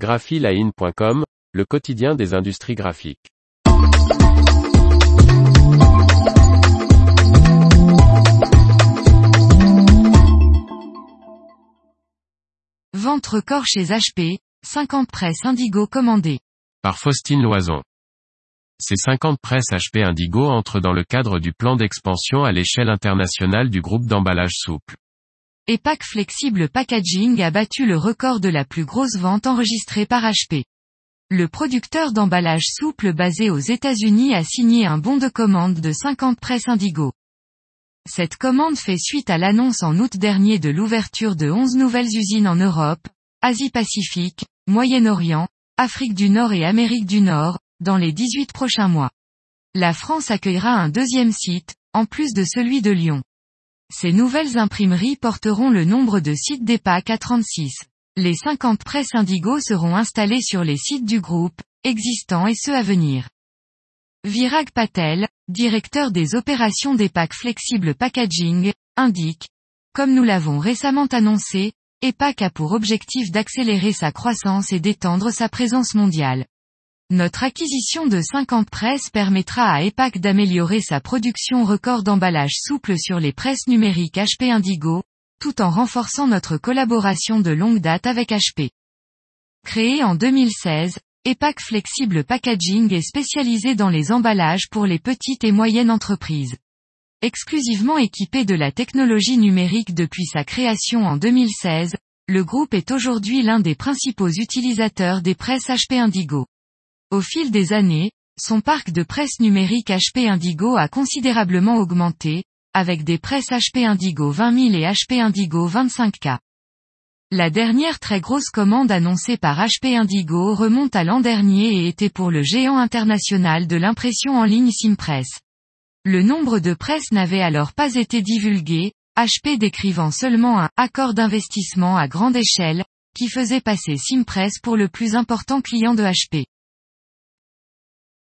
graphiline.com, le quotidien des industries graphiques. Vente record chez HP, 50 presses Indigo commandées. Par Faustine Loison. Ces 50 presses HP Indigo entrent dans le cadre du plan d'expansion à l'échelle internationale du groupe d'emballage souple. EPAC Flexible Packaging a battu le record de la plus grosse vente enregistrée par HP. Le producteur d'emballage souple basé aux États-Unis a signé un bon de commande de 50 presses Indigo. Cette commande fait suite à l'annonce en août dernier de l'ouverture de 11 nouvelles usines en Europe, Asie-Pacifique, Moyen-Orient, Afrique du Nord et Amérique du Nord, dans les 18 prochains mois. La France accueillera un deuxième site, en plus de celui de Lyon. Ces nouvelles imprimeries porteront le nombre de sites d'EPAC à 36. Les 50 presses Indigo seront installées sur les sites du groupe, existants et ceux à venir. Virag Patel, directeur des opérations d'EPAC Flexible Packaging, indique, comme nous l'avons récemment annoncé, EPAC a pour objectif d'accélérer sa croissance et d'étendre sa présence mondiale. Notre acquisition de 50 presses permettra à EPAC d'améliorer sa production record d'emballage souple sur les presses numériques HP Indigo, tout en renforçant notre collaboration de longue date avec HP. Créé en 2016, EPAC Flexible Packaging est spécialisé dans les emballages pour les petites et moyennes entreprises. Exclusivement équipé de la technologie numérique depuis sa création en 2016, le groupe est aujourd'hui l'un des principaux utilisateurs des presses HP Indigo. Au fil des années, son parc de presse numérique HP Indigo a considérablement augmenté, avec des presses HP Indigo 20 000 et HP Indigo 25K. La dernière très grosse commande annoncée par HP Indigo remonte à l'an dernier et était pour le géant international de l'impression en ligne Simpress. Le nombre de presses n'avait alors pas été divulgué, HP décrivant seulement un accord d'investissement à grande échelle, qui faisait passer Simpress pour le plus important client de HP.